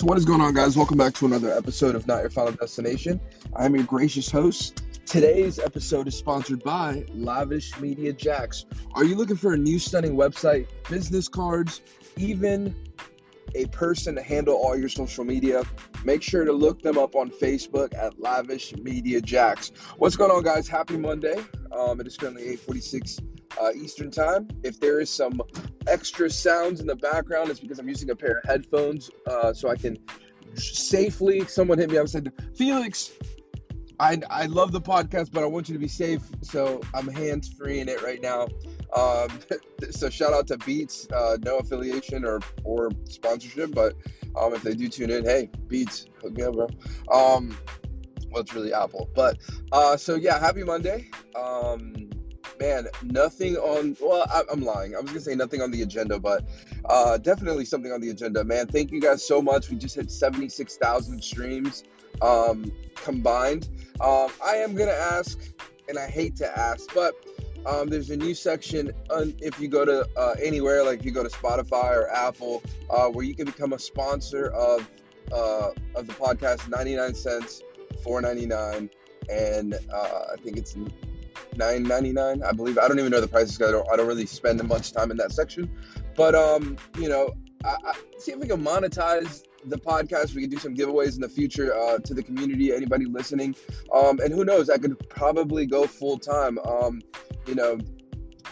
So, what is going on, guys? Welcome back to another episode of Not Your Final Destination. I'm your gracious host. Today's episode is sponsored by Lavish Media Jacks. Are you looking for a new stunning website, business cards, even a person to handle all your social media? Make sure to look them up on Facebook at Lavish Media Jacks. What's going on, guys? Happy Monday. Um, it is currently 846 uh, Eastern Time. If there is some extra sounds in the background, it's because I'm using a pair of headphones uh, so I can safely. Someone hit me up and said, Felix, I, I love the podcast, but I want you to be safe. So I'm hands free in it right now. Um, so shout out to Beats, uh, no affiliation or, or sponsorship, but um, if they do tune in, hey, Beats, hook me up, bro. Um, well, it's really Apple, but uh, so yeah, happy Monday. Um, man, nothing on. Well, I, am lying. I was gonna say nothing on the agenda, but uh, definitely something on the agenda. Man, thank you guys so much. We just hit 76,000 streams um, combined. Um, I am gonna ask, and I hate to ask, but um, there's a new section on, if you go to uh, anywhere, like if you go to Spotify or Apple, uh, where you can become a sponsor of uh, of the podcast. 99 cents, 4.99, and uh, I think it's nine ninety nine. I believe. I don't even know the prices. I don't. I don't really spend much time in that section. But um, you know, I, I, see if we can monetize the podcast. We can do some giveaways in the future uh, to the community. Anybody listening, um, and who knows? I could probably go full time. Um, you know,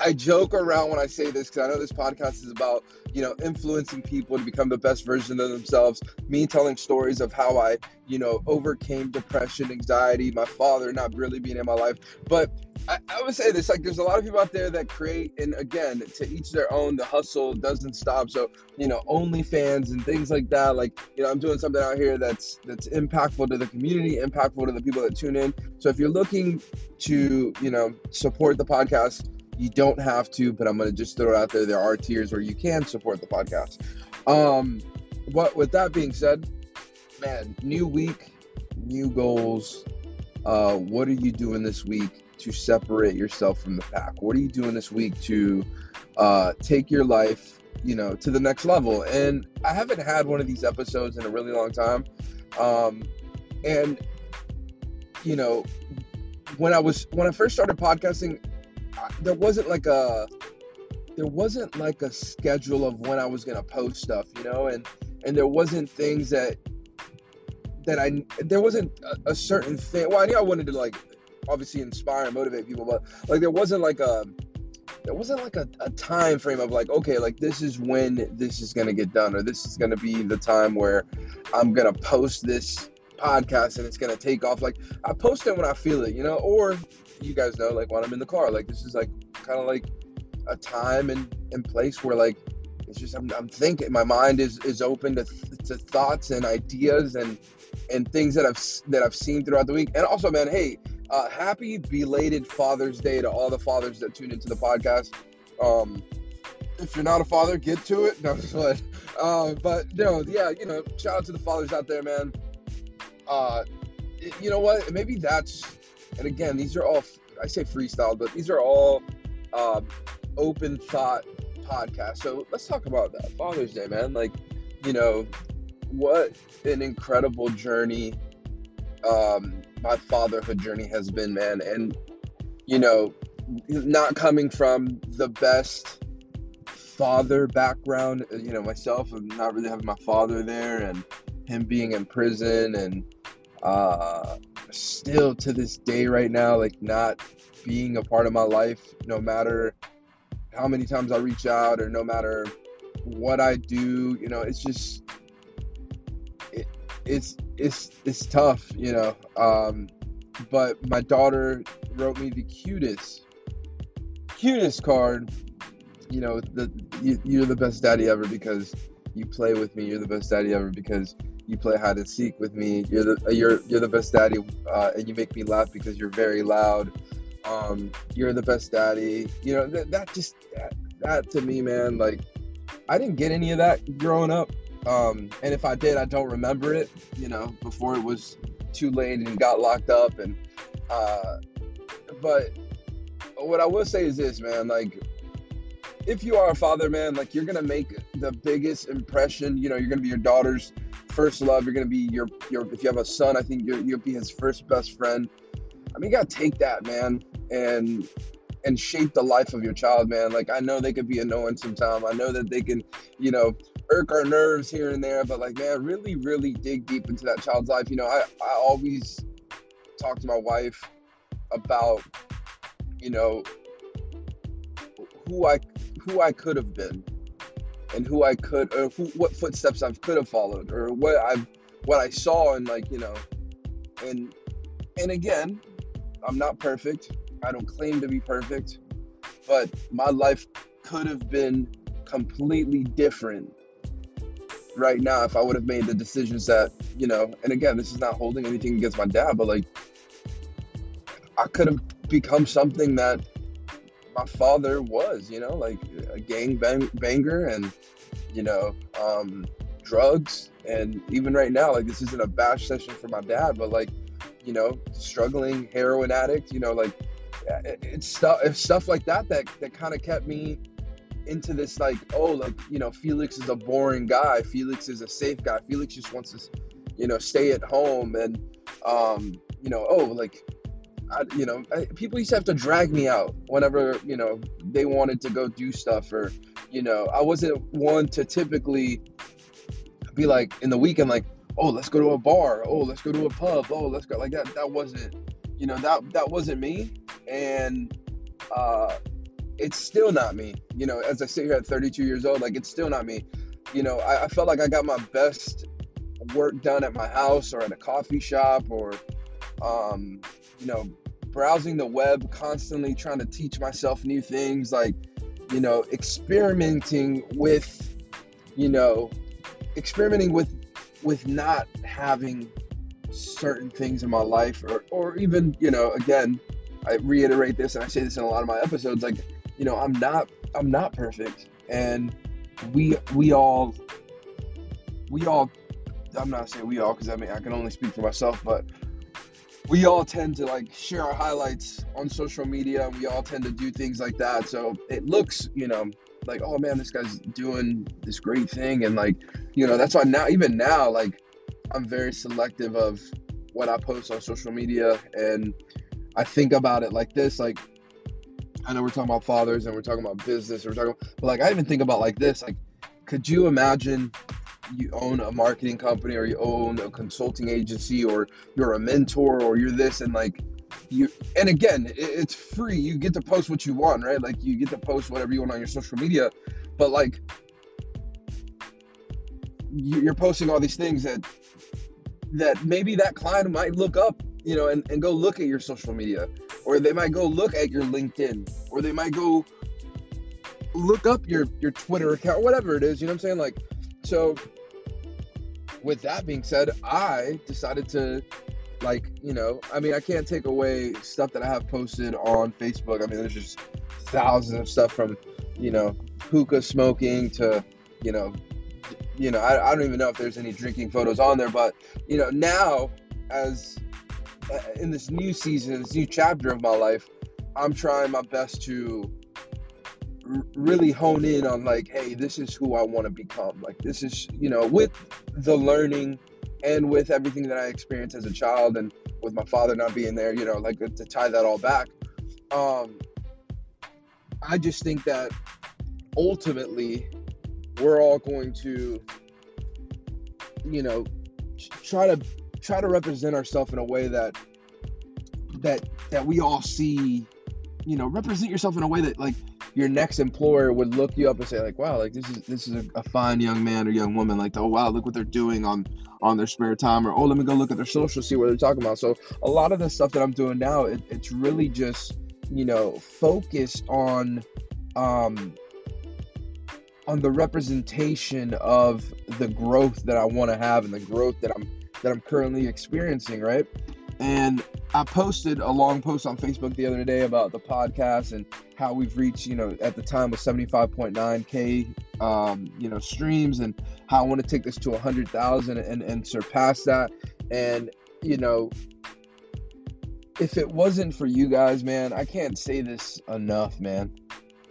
I joke around when I say this because I know this podcast is about you know influencing people to become the best version of themselves. Me telling stories of how I you know overcame depression, anxiety, my father not really being in my life. But I, I would say this like there's a lot of people out there that create and again to each their own. The hustle doesn't stop. So you know OnlyFans and things like that. Like you know I'm doing something out here that's that's impactful to the community, impactful to the people that tune in. So if you're looking to you know support the podcast you don't have to, but I'm going to just throw it out there. There are tiers where you can support the podcast. Um, what with that being said, man, new week, new goals. Uh, what are you doing this week to separate yourself from the pack? What are you doing this week to uh, take your life, you know, to the next level? And I haven't had one of these episodes in a really long time. Um, and you know, when I was when I first started podcasting, there wasn't like a there wasn't like a schedule of when I was gonna post stuff, you know, and and there wasn't things that that I there wasn't a, a certain thing. Well, I knew I wanted to like obviously inspire and motivate people, but like there wasn't like a there wasn't like a, a time frame of like okay like this is when this is gonna get done or this is gonna be the time where i'm gonna post this podcast and it's gonna take off. Like i post it when i feel it you know? Or you guys know, like when I'm in the car, like this is like kind of like a time and, and place where like it's just I'm, I'm thinking my mind is is open to, to thoughts and ideas and and things that I've that I've seen throughout the week. And also, man, hey, uh, happy belated Father's Day to all the fathers that tune into the podcast. Um, if you're not a father, get to it. No, but uh, but no, yeah, you know, shout out to the fathers out there, man. Uh, you know what? Maybe that's and again, these are all, I say freestyle, but these are all um, open thought podcasts. So let's talk about that. Father's Day, man. Like, you know, what an incredible journey um, my fatherhood journey has been, man. And, you know, not coming from the best father background, you know, myself, and not really having my father there and him being in prison and, uh, still to this day right now, like not being a part of my life, no matter how many times I reach out or no matter what I do, you know, it's just it, it's it's it's tough, you know. Um, but my daughter wrote me the cutest cutest card. You know, the you, you're the best daddy ever because you play with me. You're the best daddy ever because you play hide and seek with me. You're the you're you're the best daddy, uh, and you make me laugh because you're very loud. Um, you're the best daddy. You know that that just that, that to me, man. Like I didn't get any of that growing up, um, and if I did, I don't remember it. You know, before it was too late and got locked up. And uh, but what I will say is this, man. Like if you are a father, man, like you're gonna make the biggest impression. You know, you're gonna be your daughter's first love. You're gonna be your your. If you have a son, I think you're you'll be his first best friend. I mean, you gotta take that, man, and and shape the life of your child, man. Like I know they could be annoying sometimes. I know that they can, you know, irk our nerves here and there, but like, man, really, really dig deep into that child's life. You know, I I always talk to my wife about, you know, who I who I could have been, and who I could, or who, what footsteps I could have followed, or what I what I saw, and like you know, and and again, I'm not perfect. I don't claim to be perfect, but my life could have been completely different right now if I would have made the decisions that, you know, and again, this is not holding anything against my dad, but like I could have become something that my father was, you know, like a gang bang- banger and, you know, um, drugs. And even right now, like this isn't a bash session for my dad, but like, you know, struggling heroin addict, you know, like it's stuff, it's stuff like that that, that kind of kept me into this like, oh, like, you know, Felix is a boring guy. Felix is a safe guy. Felix just wants to, you know, stay at home and, um, you know, oh, like I, you know, I, people used to have to drag me out whenever, you know, they wanted to go do stuff or, you know, I wasn't one to typically be like in the weekend, like, oh, let's go to a bar. Oh, let's go to a pub. Oh, let's go like that. That wasn't, you know, that, that wasn't me. And, uh, it's still not me, you know, as I sit here at 32 years old, like it's still not me. You know, I, I felt like I got my best work done at my house or at a coffee shop or, um, you know, browsing the web, constantly trying to teach myself new things, like, you know, experimenting with, you know, experimenting with with not having certain things in my life or or even, you know, again, I reiterate this and I say this in a lot of my episodes, like, you know, I'm not I'm not perfect. And we we all we all I'm not saying we all because I mean I can only speak for myself, but we all tend to like share our highlights on social media. And we all tend to do things like that. So it looks you know like oh man this guy's doing this great thing. And like you know that's why now even now like i'm very selective of what i post on social media. And i think about it like this like i know we're talking about fathers and we're talking about business and we're talking but like i even think about like this like could you imagine you own a marketing company or you own a consulting agency or you're a mentor or you're this and like you and again it's free. You get to post what you want right? Like you get to post whatever you want on your social media but like you're posting all these things that that maybe that client might look up you know and, and go look at your social media or they might go look at your linkedin or they might go look up your your twitter account whatever it is you know what i'm saying? Like so with that being said, I decided to like, you know, I mean, I can't take away stuff that I have posted on Facebook. I mean, there's just thousands of stuff from, you know, hookah smoking to, you know, you know, I, I don't even know if there's any drinking photos on there, but you know, now as uh, in this new season, this new chapter of my life, I'm trying my best to really hone in on like hey this is who i want to become. Like this is you know with the learning and with everything that i experienced as a child and with my father not being there you know like to tie that all back um i just think that ultimately we're all going to you know try to try to represent ourselves in a way that that that we all see you know represent yourself in a way that like your next employer would look you up and say like wow like this is this is a, a, fine young man or young woman. Like oh wow look what they're doing on on their spare time or oh let me go look at their social see what they're talking about. So a lot of the stuff that i'm doing now it, it's really just you know focused on um on the representation of the growth that i want to have and the growth that i'm that i'm currently experiencing right and I posted a long post on Facebook the other day about the podcast and how we've reached, you know, at the time was 75.9k, um, you know, streams, and how I want to take this to 100,000 and and surpass that. And you know, if it wasn't for you guys, man, I can't say this enough, man.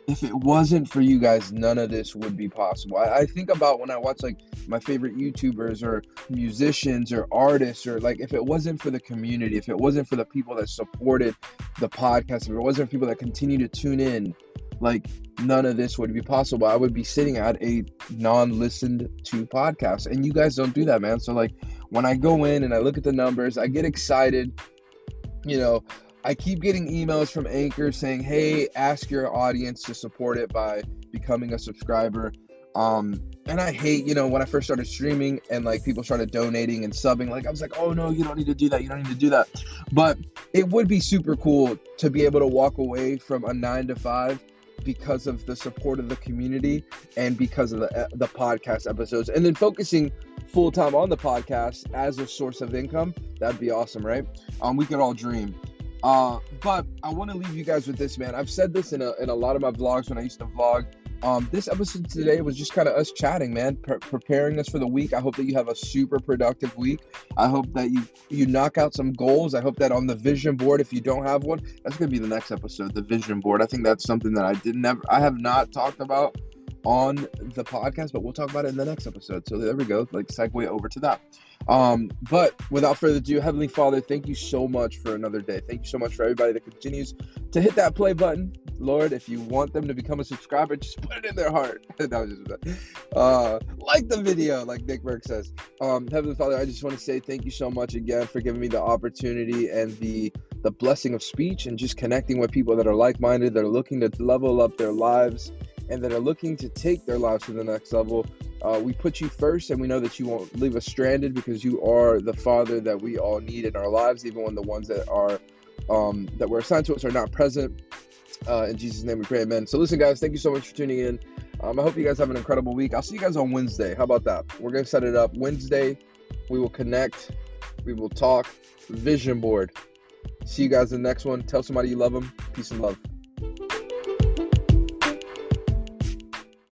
if it wasn't for you guys, none of this would be possible. I, I, think about when I watch like my favorite YouTubers or musicians or artists, or like if it wasn't for the community, if it wasn't for the people that supported the podcast, if it wasn't for people that continue to tune in, like none of this would be possible. I would be sitting at a non listened to podcast, and you guys don't do that, man. So, like, when I go in and I look at the numbers, I get excited. You know, I keep getting emails from Anchor saying, "Hey, ask your audience to support it by becoming a subscriber." Um, and I hate, you know, when I first started streaming and like people started donating and subbing, like I was like, "Oh no, you don't need to do that. You don't need to do that." But it would be super cool to be able to walk away from a 9 to 5 because of the support of the community and because of the the podcast episodes and then focusing full time on the podcast as a source of income that'd be awesome right um we could all dream uh, but I want to leave you guys with this, man. I've said this in a, in a lot of my vlogs when I used to vlog. Um, this episode today was just kind of us chatting, man, pre- preparing us for the week. I hope that you have a super productive week. I hope that you you knock out some goals. I hope that on the vision board, if you don't have one, that's gonna be the next episode, the vision board. I think that's something that I didn't never, I have not talked about on the podcast, but we'll talk about it in the next episode. So there we go, like segue over to that. Um, but without further ado, Heavenly Father, thank you so much for another day. Thank you so much for everybody that continues to hit that play button. Lord, if you want them to become a subscriber, just put it in their heart. that was just uh, like the video, like Nick Burke says. Um, Heavenly Father, I just want to say thank you so much again for giving me the opportunity and the the blessing of speech and just connecting with people that are like-minded, that are looking to level up their lives and that are looking to take their lives to the next level. Uh, we put you first, and we know that you won't leave us stranded because you are the Father that we all need in our lives, even when the ones that are um, that were assigned to us are not present. Uh, in Jesus' name, we pray, Amen. So, listen, guys, thank you so much for tuning in. Um, I hope you guys have an incredible week. I'll see you guys on Wednesday. How about that? We're gonna set it up Wednesday. We will connect. We will talk. Vision board. See you guys in the next one. Tell somebody you love them. Peace and love.